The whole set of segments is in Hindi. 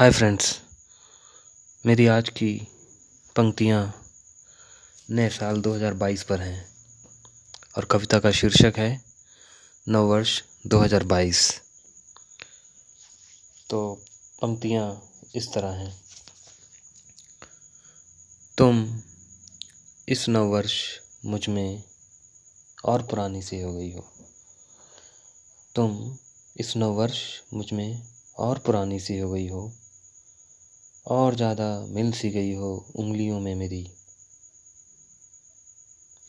हाय फ्रेंड्स मेरी आज की पंक्तियाँ नए साल 2022 पर हैं और कविता का शीर्षक है नववर्ष 2022 तो पंक्तियाँ इस तरह हैं। तुम इस नववर्ष मुझमें और पुरानी सी हो गई हो। तुम इस नववर्ष मुझमें और पुरानी सी हो गई हो। और ज़्यादा मिल सी गई हो उंगलियों में मेरी।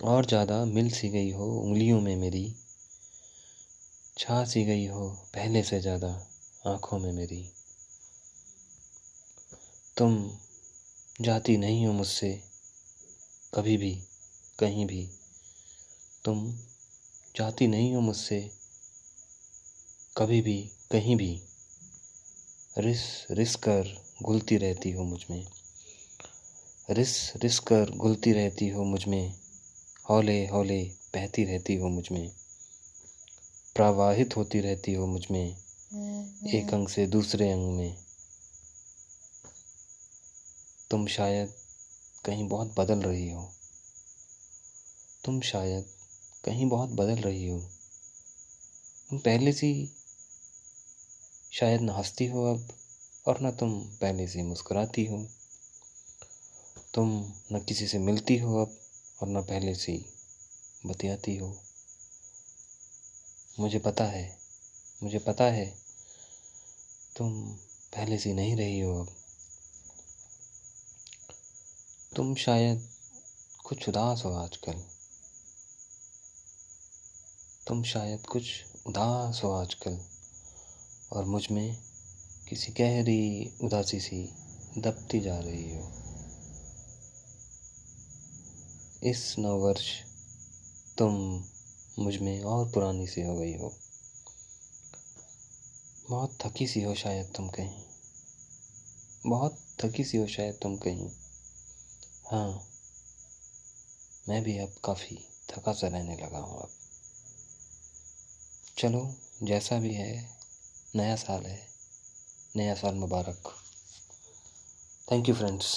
और ज़्यादा मिल सी गई हो उंगलियों में मेरी। छा सी गई हो पहले से ज़्यादा आँखों में मेरी। तुम जाती नहीं हो मुझसे, कभी भी, कहीं भी। तुम जाती नहीं हो मुझसे, कभी भी, कहीं भी। रिस रिस कर घुलती रहती हो मुझमें। रिस रिस कर घुलती रहती हो मुझमें। हौले हौले बहती रहती हो मुझमें। प्रवाहित होती रहती हो मुझमें। एक अंग से दूसरे अंग में। तुम शायद कहीं बहुत बदल रही हो। तुम शायद कहीं बहुत बदल रही हो। तुम पहले सी शायद न हंसती हो अब। और न तुम पहले से मुस्कुराती हो। तुम न किसी से मिलती हो अब और न पहले से बतियाती हो। मुझे पता है, मुझे पता है, तुम पहले से नहीं रही हो अब। तुम शायद कुछ उदास हो आजकल। तुम शायद कुछ उदास हो आजकल और मुझमें किसी गहरी, उदासी सी दबती जा रही हो। इस नववर्ष तुम मुझमें और पुरानी सी हो गई हो। बहुत थकी सी हो शायद तुम कहीं। बहुत थकी सी हो शायद तुम कहीं। हाँ मैं भी अब काफ़ी थका सा रहने लगा हूँ अब। चलो, जैसा भी है, नया साल है। नया साल मुबारक। Thank you friends